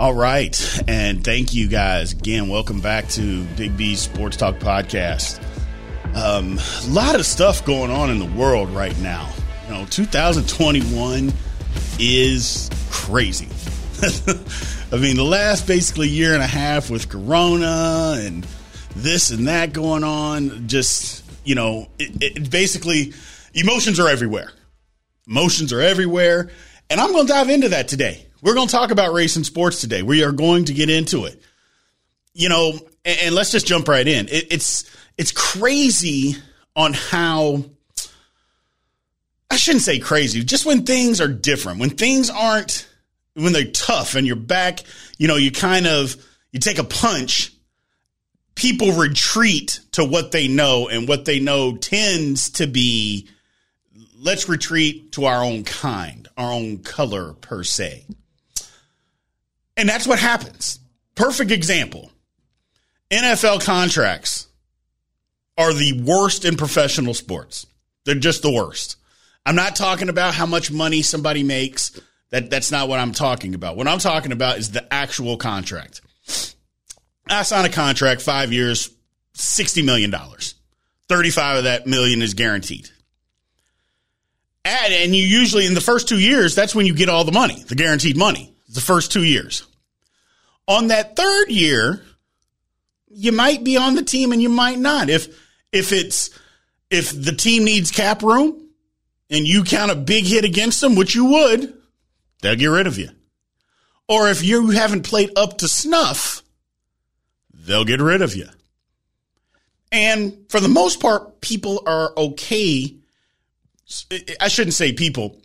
All right. And thank you guys again. Welcome back to Big B Sports Talk Podcast. Um, a lot of stuff going on in the world right now. You know, 2021 is crazy. I mean, the last basically year and a half with Corona and this and that going on, just, you know, it, it basically, emotions are everywhere. Emotions are everywhere. And I'm going to dive into that today. We're going to talk about race and sports today. We are going to get into it. You know, and, and let's just jump right in. It, it's it's crazy on how I shouldn't say crazy, just when things are different, when things aren't when they're tough and you're back, you know, you kind of you take a punch, people retreat to what they know and what they know tends to be let's retreat to our own kind, our own color per se. And that's what happens. Perfect example. NFL contracts are the worst in professional sports. They're just the worst. I'm not talking about how much money somebody makes. That that's not what I'm talking about. What I'm talking about is the actual contract. I signed a contract, five years, $60 million. 35 of that million is guaranteed. And, and you usually, in the first two years, that's when you get all the money, the guaranteed money, the first two years. On that third year, you might be on the team and you might not. If if it's if the team needs cap room and you count a big hit against them, which you would, they'll get rid of you. Or if you haven't played up to snuff, they'll get rid of you. And for the most part, people are okay. I shouldn't say people.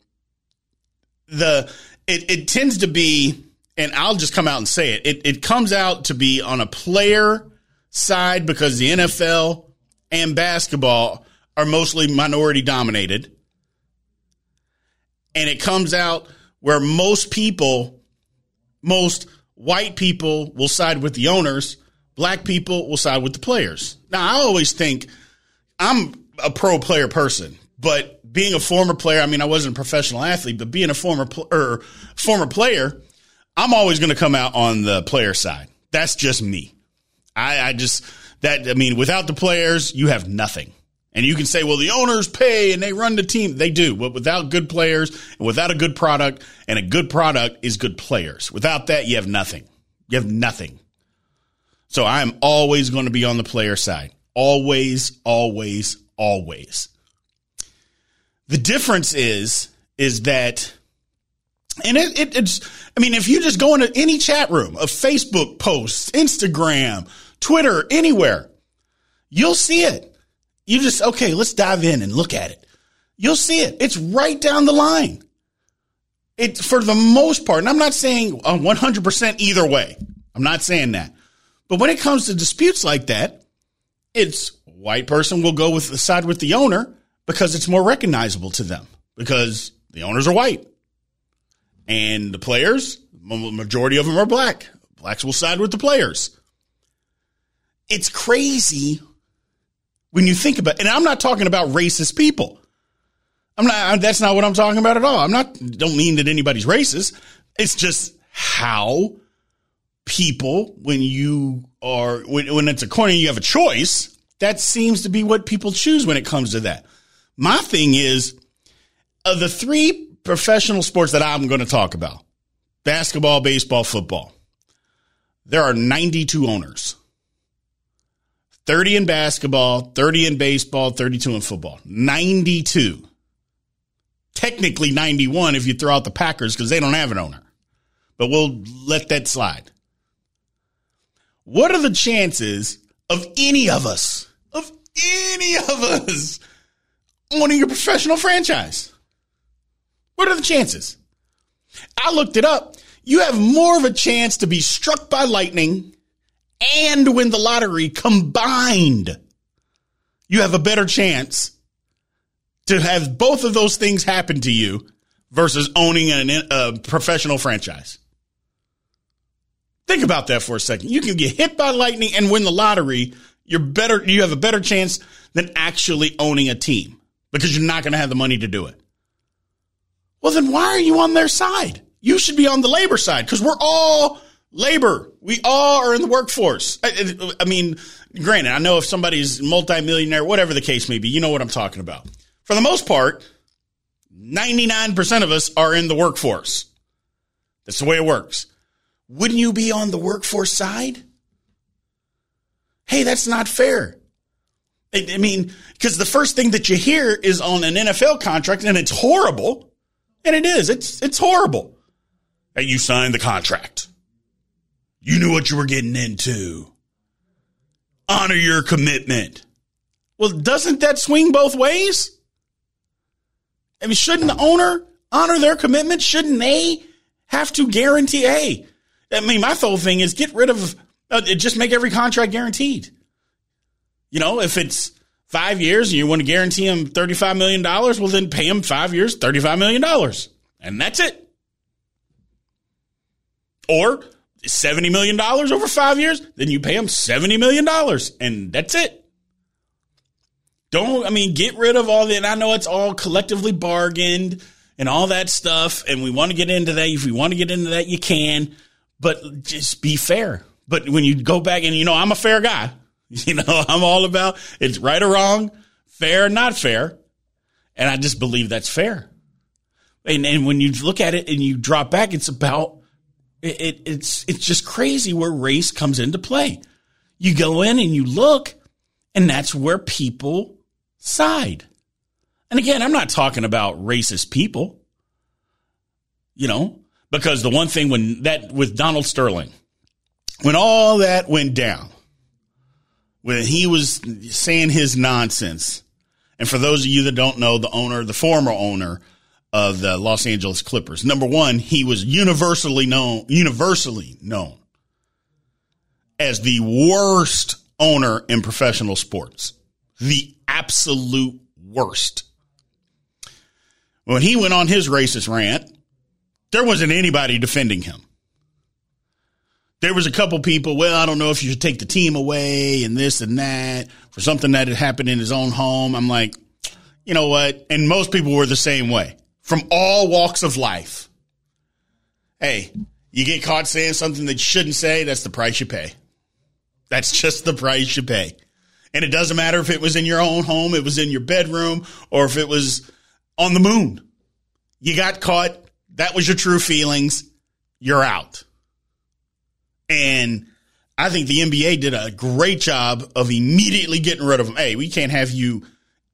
The it, it tends to be and I'll just come out and say it. It, it comes out to be on a player side because the NFL and basketball are mostly minority dominated. And it comes out where most people, most white people will side with the owners, black people will side with the players. Now, I always think I'm a pro player person, but being a former player, I mean, I wasn't a professional athlete, but being a former pl- or former player, I'm always going to come out on the player side. That's just me. I, I just that I mean, without the players, you have nothing. And you can say, well, the owners pay and they run the team. They do. But without good players and without a good product, and a good product is good players. Without that, you have nothing. You have nothing. So I'm always going to be on the player side. Always, always, always. The difference is, is that and it, it, it's, I mean, if you just go into any chat room a Facebook post, Instagram, Twitter, anywhere, you'll see it. You just, okay, let's dive in and look at it. You'll see it. It's right down the line. It, for the most part, and I'm not saying 100% either way. I'm not saying that. But when it comes to disputes like that, it's white person will go with the side with the owner because it's more recognizable to them because the owners are white. And the players, majority of them are black. Blacks will side with the players. It's crazy when you think about, and I'm not talking about racist people. I'm not. That's not what I'm talking about at all. I'm not. Don't mean that anybody's racist. It's just how people, when you are, when, when it's a corner, you have a choice. That seems to be what people choose when it comes to that. My thing is, of the three professional sports that I'm going to talk about basketball, baseball, football. There are 92 owners 30 in basketball, 30 in baseball, 32 in football. 92. Technically 91 if you throw out the Packers because they don't have an owner. But we'll let that slide. What are the chances of any of us, of any of us, owning a professional franchise? What are the chances? I looked it up. You have more of a chance to be struck by lightning and win the lottery combined. You have a better chance to have both of those things happen to you versus owning an, a professional franchise. Think about that for a second. You can get hit by lightning and win the lottery. You're better. You have a better chance than actually owning a team because you're not going to have the money to do it. Well, then why are you on their side? You should be on the labor side because we're all labor. We all are in the workforce. I, I, mean, granted, I know if somebody's multimillionaire, whatever the case may be, you know what I'm talking about. For the most part, 99% of us are in the workforce. That's the way it works. Wouldn't you be on the workforce side? Hey, that's not fair. I mean, because the first thing that you hear is on an NFL contract, and it's horrible. And it is. It's it's horrible. Hey, you signed the contract. You knew what you were getting into. Honor your commitment. Well, doesn't that swing both ways? I mean, shouldn't the owner honor their commitment? Shouldn't they have to guarantee? Hey, I mean, my whole thing is get rid of, uh, just make every contract guaranteed. You know, if it's five years and you want to guarantee him $35 million, well, then pay him five years, $35 million. And that's it. Or $70 million over five years, then you pay him $70 million. And that's it. Don't, I mean, get rid of all the, and I know it's all collectively bargained and all that stuff. And we want to get into that. If we want to get into that, you can, but just be fair. But when you go back and, you know, I'm a fair guy. You know, I'm all about it's right or wrong, fair or not fair. And I just believe that's fair. And, and when you look at it and you drop back, it's about it, it, it's it's just crazy where race comes into play. You go in and you look, and that's where people side. And again, I'm not talking about racist people. You know, because the one thing when that with Donald Sterling, when all that went down, when he was saying his nonsense. And for those of you that don't know, the owner, the former owner of the Los Angeles Clippers, number one, he was universally known, universally known as the worst owner in professional sports. The absolute worst. When he went on his racist rant, there wasn't anybody defending him there was a couple people, well, I don't know if you should take the team away and this and that for something that had happened in his own home. I'm like, you know what? And most people were the same way from all walks of life. Hey, you get caught saying something that you shouldn't say, that's the price you pay. That's just the price you pay. And it doesn't matter if it was in your own home, it was in your bedroom, or if it was on the moon. You got caught. That was your true feelings. You're out. And I think the NBA did a great job of immediately getting rid of them. Hey, we can't have you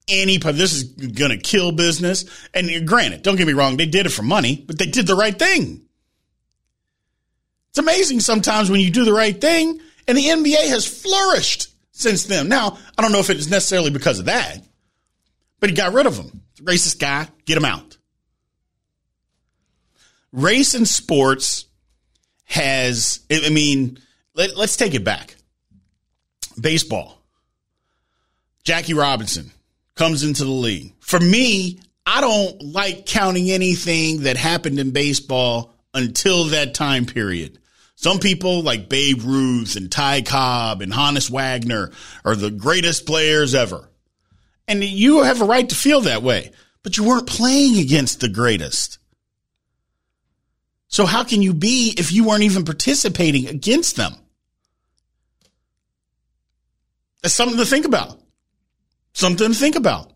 any, this is going to kill business. And granted, don't get me wrong, they did it for money, but they did the right thing. It's amazing sometimes when you do the right thing, and the NBA has flourished since then. Now, I don't know if it's necessarily because of that, but he got rid of him. Racist guy, get him out. Race in sports has, I mean, let, us take it back. Baseball. Jackie Robinson comes into the league. For me, I don't like counting anything that happened in baseball until that time period. Some people like Babe Ruth and Ty Cobb and Honus Wagner are the greatest players ever. And you have a right to feel that way, but you weren't playing against the greatest. So how can you be if you weren't even participating against them? That's something to think about. Something to think about.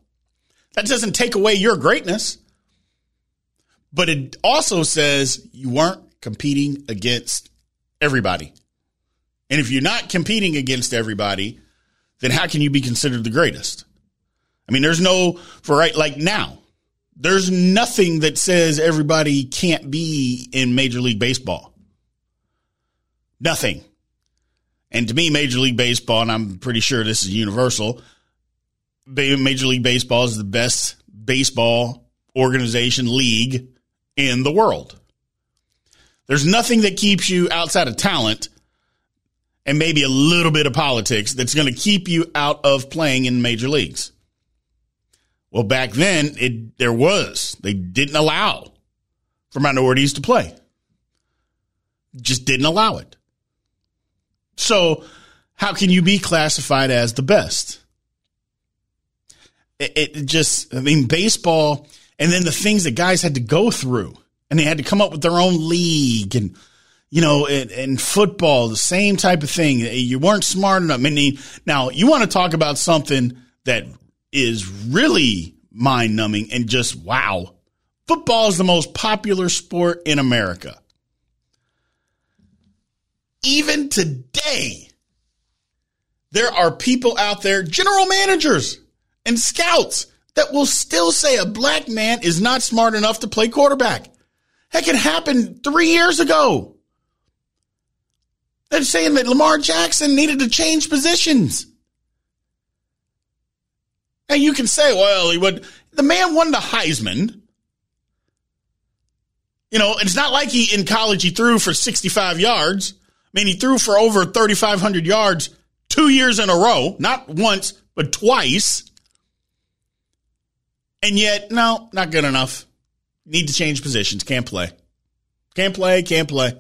That doesn't take away your greatness, but it also says you weren't competing against everybody. And if you're not competing against everybody, then how can you be considered the greatest? I mean, there's no, for right, like now, there's nothing that says everybody can't be in Major League Baseball. Nothing. And to me, Major League Baseball, and I'm pretty sure this is universal, Major League Baseball is the best baseball organization league in the world. There's nothing that keeps you outside of talent and maybe a little bit of politics that's going to keep you out of playing in major leagues. Well, back then it there was. They didn't allow for minorities to play. Just didn't allow it. So, how can you be classified as the best? It, it, just, I mean, baseball, and then the things that guys had to go through, and they had to come up with their own league, and you know, in, football, the same type of thing. You weren't smart enough. I mean, now you want to talk about something that is really mind numbing and just wow. Football is the most popular sport in America. Even today, there are people out there, general managers and scouts, that will still say a black man is not smart enough to play quarterback. Heck, it happened three years ago. They're saying that Lamar Jackson needed to change positions. And you can say, well, he would. The man won the Heisman. You know, it's not like he in college he threw for 65 yards. I mean, he threw for over 3,500 yards two years in a row, not once, but twice. And yet, no, not good enough. Need to change positions. Can't play. Can't play. Can't play.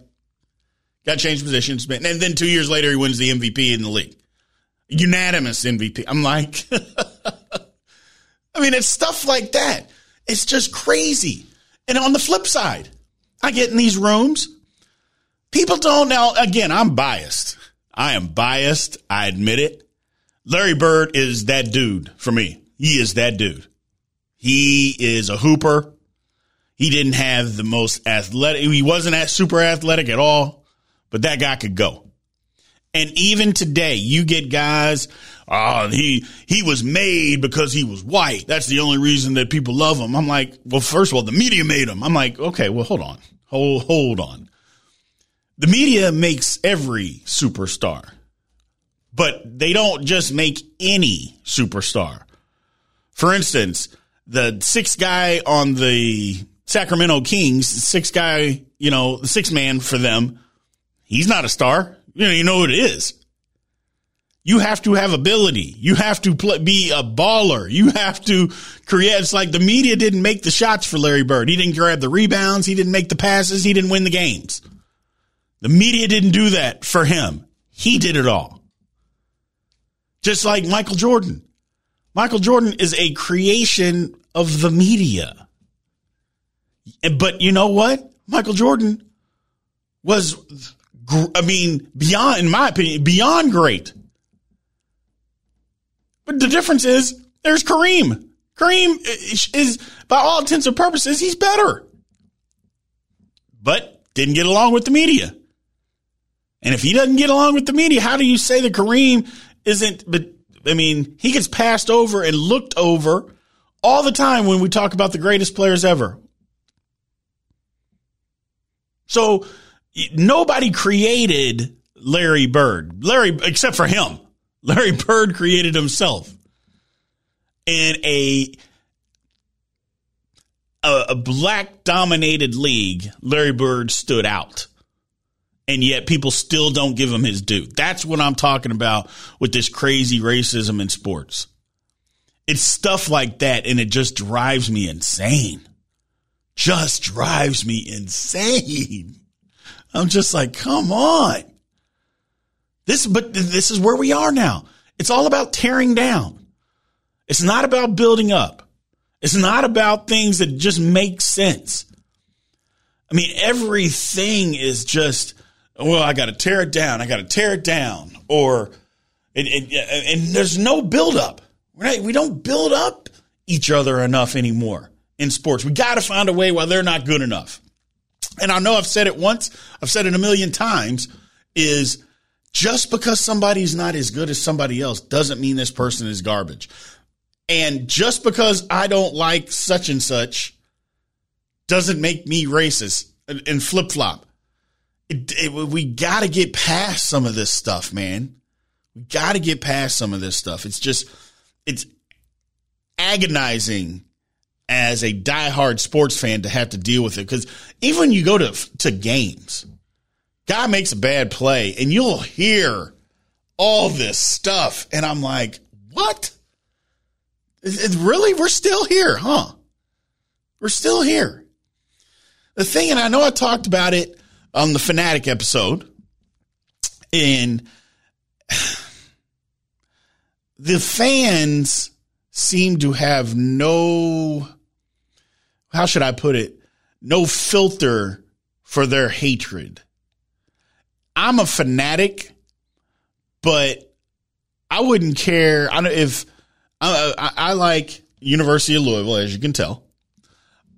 Got to change positions. And then two years later, he wins the MVP in the league. Unanimous MVP. I'm like, I mean, it's stuff like that. It's just crazy. And on the flip side, I get in these rooms. People don't now, again, I'm biased. I am biased. I admit it. Larry Bird is that dude for me. He is that dude. He is a hooper. He didn't have the most athletic, he wasn't that super athletic at all, but that guy could go. And even today, you get guys, oh, he, he was made because he was white. That's the only reason that people love him. I'm like, well, first of all, the media made him. I'm like, okay, well, hold on. Hold, hold on. The media makes every superstar, but they don't just make any superstar. For instance, the sixth guy on the Sacramento Kings, six guy, you know, the six man for them, he's not a star. You know, you know what it is. You have to have ability. You have to play, be a baller. You have to create. It's like the media didn't make the shots for Larry Bird. He didn't grab the rebounds. He didn't make the passes. He didn't win the games. The media didn't do that for him. He did it all. Just like Michael Jordan. Michael Jordan is a creation of the media. But you know what? Michael Jordan was I mean, beyond, in my opinion, beyond great. But the difference is there's Kareem. Kareem is, by all intents and purposes, he's better. But didn't get along with the media. And if he doesn't get along with the media, how do you say that Kareem isn't, but I mean, he gets passed over and looked over all the time when we talk about the greatest players ever. So nobody created Larry Bird. Larry, except for him. Larry Bird created himself. In a a, a black dominated league, Larry Bird stood out. And yet people still don't give him his due. That's what I'm talking about with this crazy racism in sports. It's stuff like that, and it just drives me insane. Just drives me insane. I'm just like, come on. This, but this is where we are now. It's all about tearing down. It's not about building up. It's not about things that just make sense. I mean, everything is just, well, I got to tear it down. I got to tear it down. Or, and, and, and there's no buildup. Right? We don't build up each other enough anymore in sports. We got to find a way while they're not good enough and I know I've said it once, I've said it a million times, is just because somebody's not as good as somebody else doesn't mean this person is garbage. And just because I don't like such and such doesn't make me racist and flip flop. we got to get past some of this stuff, man. We got to get past some of this stuff. It's just, it's agonizing as a diehard sports fan to have to deal with it because even you go to to games, guy makes a bad play and you'll hear all this stuff, and I'm like, what? Really, we're still here, huh? We're still here. The thing, and I know I talked about it on the fanatic episode, and the fans seem to have no how should I put it? No filter for their hatred. I'm a fanatic, but I wouldn't care. I if I, I, I like University of Louisville, as you can tell.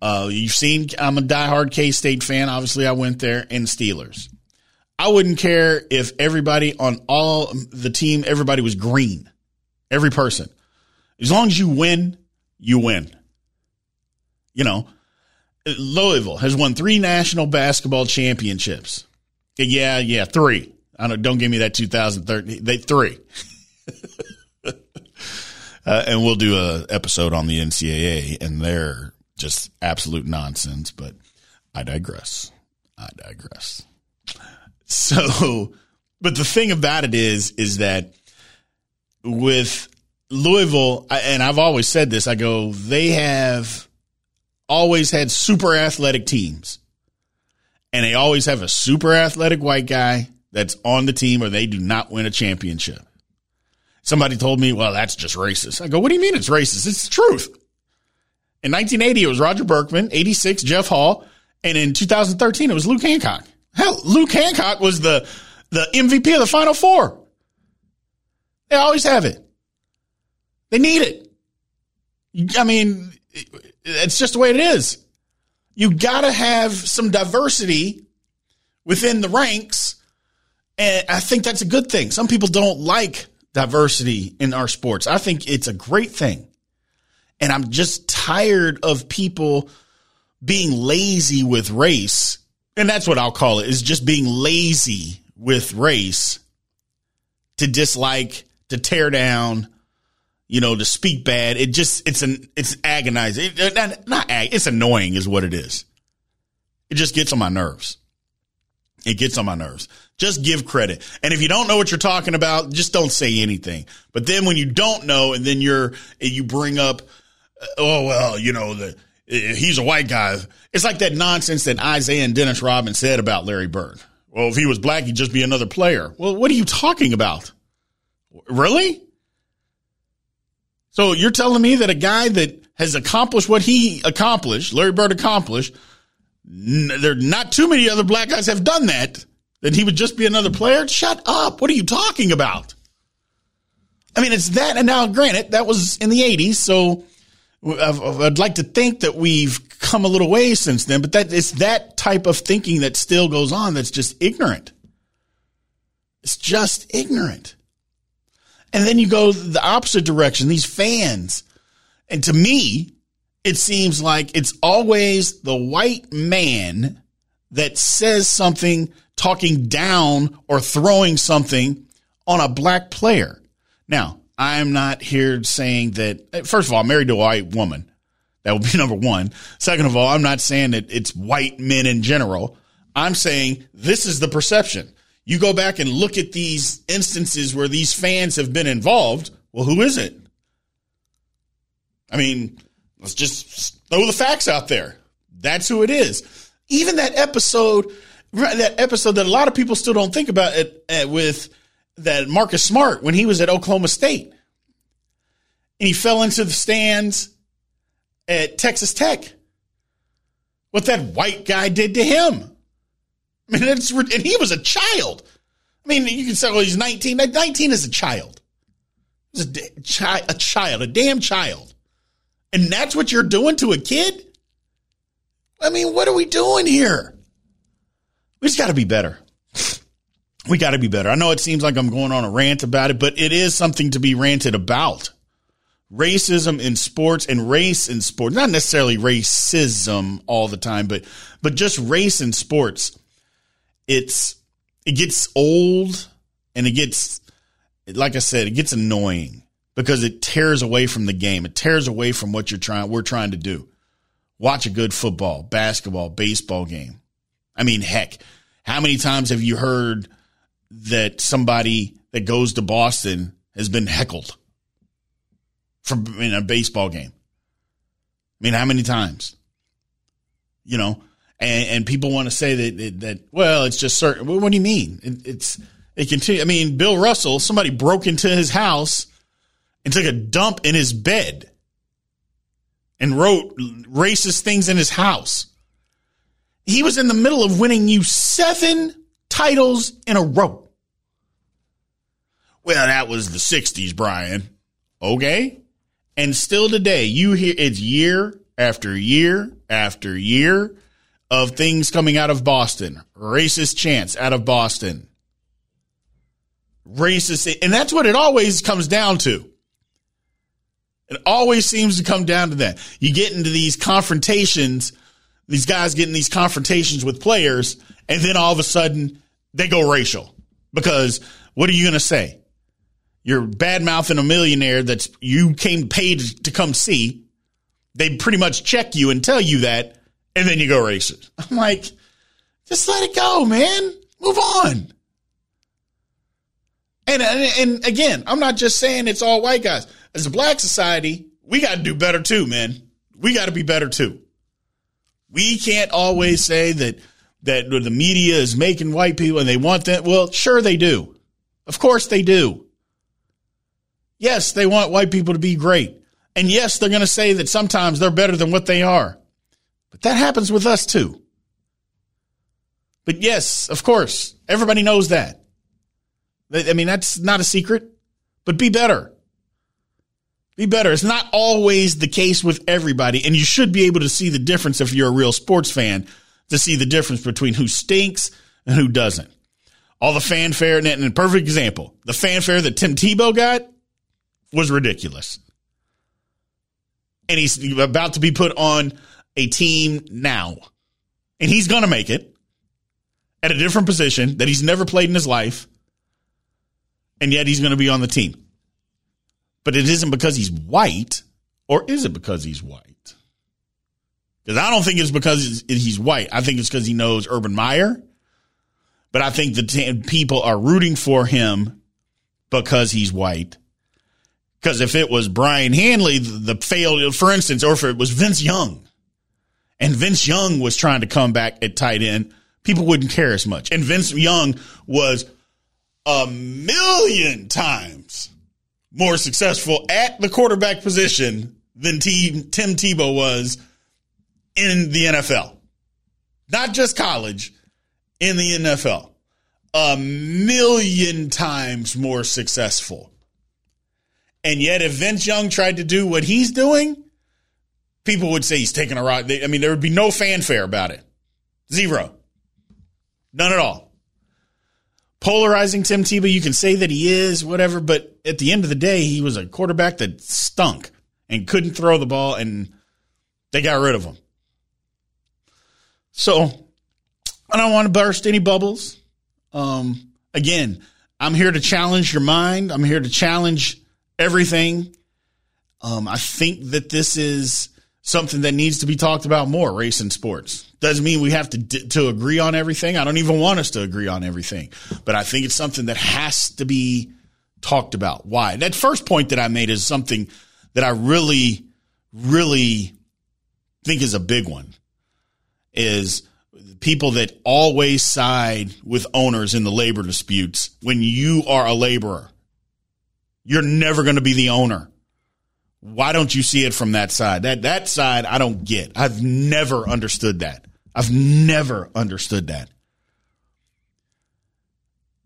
Uh, you've seen I'm a diehard K State fan. Obviously, I went there and Steelers. I wouldn't care if everybody on all the team, everybody was green, every person. As long as you win, you win. You know, Louisville has won three national basketball championships. Yeah, yeah, three. I don't, don't give me that 2013. They three. uh, and we'll do a episode on the NCAA and they're just absolute nonsense. But I digress. I digress. So, but the thing about it is, is that with Louisville, and I've always said this, I go, they have always had super athletic teams. And they always have a super athletic white guy that's on the team or they do not win a championship. Somebody told me, well, that's just racist. I go, what do you mean it's racist? It's the truth. In 1980, it was Roger Burkman, 86, Jeff Hall, and in 2013, it was Luke Hancock. Hell, Luke Hancock was the, the MVP of the Final Four. They always have it. They need it. I mean, it's just the way it is. You got to have some diversity within the ranks. And I think that's a good thing. Some people don't like diversity in our sports. I think it's a great thing. And I'm just tired of people being lazy with race. And that's what I'll call it is just being lazy with race to dislike, to tear down, you know, to speak bad. It just, it's an, it's agonizing. It, not, not ag, it's annoying is what it is. It just gets on my nerves. It gets on my nerves. Just give credit. And if you don't know what you're talking about, just don't say anything. But then when you don't know and then you're, you bring up, uh, oh, well, you know, the, eh, he's a white guy. It's like that nonsense that Isiah and Dennis Rodman said about Larry Bird. Well, if he was black, he'd just be another player. Well, what are you talking about? Really? So you're telling me that a guy that has accomplished what he accomplished, Larry Bird accomplished, n- there are not too many other black guys have done that, that he would just be another player? Shut up. What are you talking about? I mean, it's that. And now, granted, that was in the 80s. So I'd like to think that we've come a little way since then, but that it's that type of thinking that still goes on that's just ignorant. It's just ignorant. And then you go the opposite direction, these fans. And to me, it seems like it's always the white man that says something, talking down or throwing something on a black player. Now, I'm not here saying that, first of all, I'm married to a white woman. That would be number one. Second of all, I'm not saying that it's white men in general. I'm saying this is the perception you go back and look at these instances where these fans have been involved. Well, who is it? I mean, let's just throw the facts out there. That's who it is. Even that episode, that episode that a lot of people still don't think about it eh, with that Marcus Smart when he was at Oklahoma State. And he fell into the stands at Texas Tech. What that white guy did to him. I mean, it's, and he was a child. I mean, you can say, well, he's 19. 19 is a child. He's a, chi- a child, a damn child. And that's what you're doing to a kid? I mean, what are we doing here? We just got to be better. We got to be better. I know it seems like I'm going on a rant about it, but it is something to be ranted about. Racism in sports and race in sports, not necessarily racism all the time, but but just race in sports it's it gets old and it gets like I said, it gets annoying because it tears away from the game. It tears away from what you're trying we're trying to do. Watch a good football, basketball, baseball game. I mean, heck, how many times have you heard that somebody that goes to Boston has been heckled from in a baseball game? I mean, how many times? You know, and, and people want to say that that well, it's just certain. What do you mean? It, it's it continue. I mean, Bill Russell, somebody broke into his house and took a dump in his bed and wrote racist things in his house. He was in the middle of winning you seven titles in a row. Well, that was the 60s, Brian. Okay. And still today, you hear it's year after year after year of things coming out of Boston. Racist chants out of Boston. Racist. And that's what it always comes down to. It always seems to come down to that. You get into these confrontations, these guys get in these confrontations with players, and then all of a sudden they go racial. Because what are you going to say? You're bad mouthing a millionaire that you came paid to come see. They pretty much check you and tell you that, and then you go racist. I'm like, just let it go, man. Move on. And, and, and again, I'm not just saying it's all white guys. As a black society, we got to do better too, man. We got to be better too. We can't always say that that the media is making white people and they want that. Well, sure they do. Of course they do. Yes, they want white people to be great. And yes, they're going to say that sometimes they're better than what they are. But that happens with us too. But yes, of course, everybody knows that. I mean, that's not a secret, but be better. Be better. It's not always the case with everybody, and you should be able to see the difference if you're a real sports fan to see the difference between who stinks and who doesn't. All the fanfare, and a perfect example, the fanfare that Tim Tebow got was ridiculous. And he's about to be put on a team now. And he's going to make it at a different position that he's never played in his life and yet he's going to be on the team. But it isn't because he's white, or is it because he's white? Because I don't think it's because he's white. I think it's because he knows Urban Meyer. But I think the t- people are rooting for him because he's white. Because if it was Brian Hanley, the, the failed, for instance, or if it was Vince Young, and Vince Young was trying to come back at tight end, people wouldn't care as much. And Vince Young was a million times more successful at the quarterback position than Tim Tebow was in the NFL. Not just college, in the NFL. A million times more successful. And yet, if Vince Young tried to do what he's doing, people would say he's taking a ride. I mean, there would be no fanfare about it. Zero. None at all polarizing Tim Tebow. You can say that he is, whatever, but at the end of the day, he was a quarterback that stunk and couldn't throw the ball, and they got rid of him. So I don't want to burst any bubbles. Um, again, I'm here to challenge your mind. I'm here to challenge everything. Um, I think that this is something that needs to be talked about more race in sports. Doesn't mean we have to to agree on everything. I don't even want us to agree on everything. But i think it's something that has to be talked about. Why? That first point that i made is something that i really really think is a big one is people that always side with owners in the labor disputes. When you are a laborer you're never going to be the owner why don't you see it from that side? That that side I don't get. I've never understood that. I've never understood that.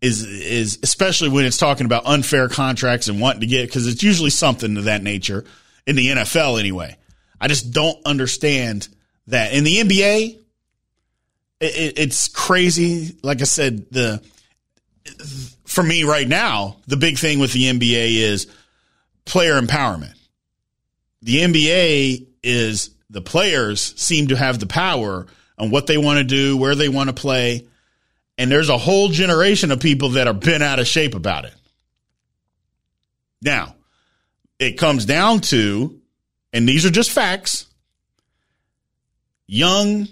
Is is especially when it's talking about unfair contracts and wanting to get because it's usually something of that nature in the NFL anyway. I just don't understand that in the NBA. It, it's crazy. Like I said, the for me right now, the big thing with the NBA is player empowerment the NBA is the players seem to have the power on what they want to do, where they want to play. And there's a whole generation of people that are bent out of shape about it. Now, it comes down to, and these are just facts young,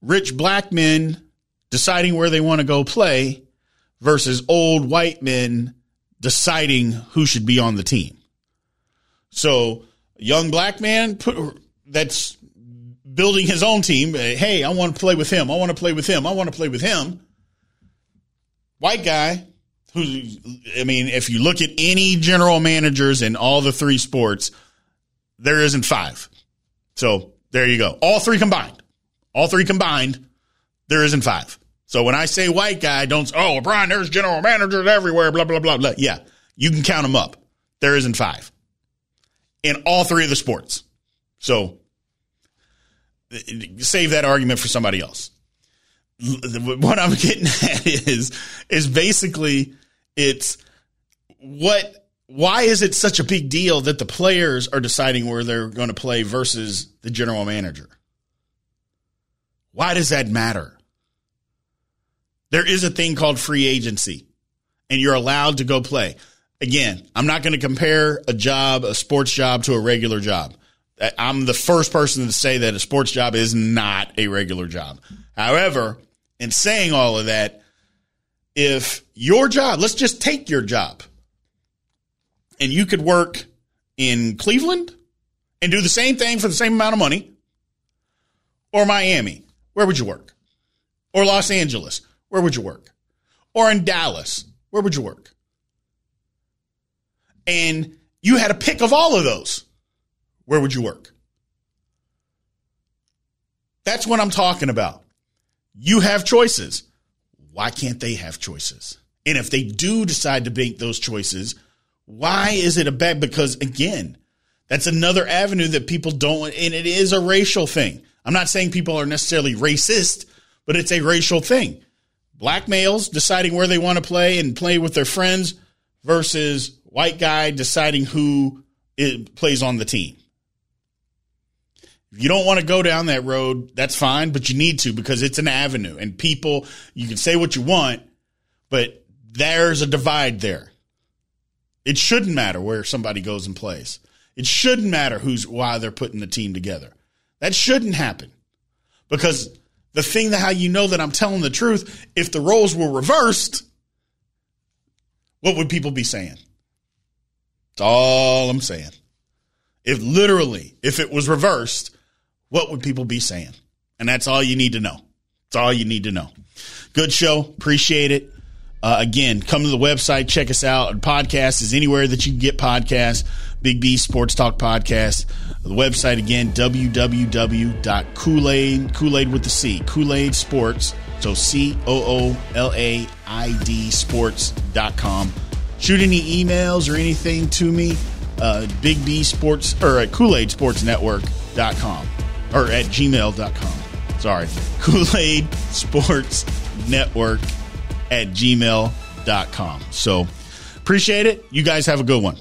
rich black men deciding where they want to go play versus old white men deciding who should be on the team. So young black man that's building his own team. Uh, hey, I want to play with him. I want to play with him. I want to play with him. White guy who, I mean, if you look at any general managers in all the three sports, there isn't five. So there you go. All three combined. All three combined, there isn't five. So when I say white guy, don't oh Brian, there's general managers everywhere, blah blah blah blah. Yeah, you can count them up. There isn't five in all three of the sports. So save that argument for somebody else. What I'm getting at is is basically it's what why is it such a big deal that the players are deciding where they're going to play versus the general manager? Why does that matter? There is a thing called free agency, and you're allowed to go play. Again, I'm not going to compare a job, a sports job, to a regular job. I'm the first person to say that a sports job is not a regular job. However, in saying all of that, if your job, let's just take your job, and you could work in Cleveland and do the same thing for the same amount of money, or Miami, where would you work? Or Los Angeles, where would you work? Or in Dallas, where would you work? And you had a pick of all of those. Where would you work? That's what I'm talking about. You have choices. Why can't they have choices? And if they do decide to make those choices, why is it a bad? Because again, that's another avenue that people don't, and it is a racial thing. I'm not saying people are necessarily racist, but it's a racial thing black males deciding where they want to play and play with their friends versus white guy deciding who plays on the team. If you don't want to go down that road, that's fine, but you need to because it's an avenue and people, you can say what you want, but there's a divide there. It shouldn't matter where somebody goes and plays. It shouldn't matter who's why they're putting the team together. That shouldn't happen because the thing that how you know that I'm telling the truth, if the roles were reversed, what would people be saying? That's all I'm saying. If literally, if it was reversed, what would people be saying? And that's all you need to know. That's all you need to know. Good show. Appreciate it. Uh, again, come to the website, check us out. Podcast is anywhere that you can get podcasts. Big B Sports Talk Podcast. The website again, www.koolaid, Kool-Aid with the C, Kool-Aid Sports. So C O O L A I D sports.com. Shoot any emails or anything to me, uh, Big B Sports or at Kool-Aid Sports Network.com or at gmail.com. Sorry, Kool-Aid Sports Network at gmail.com. So appreciate it. You guys have a good one.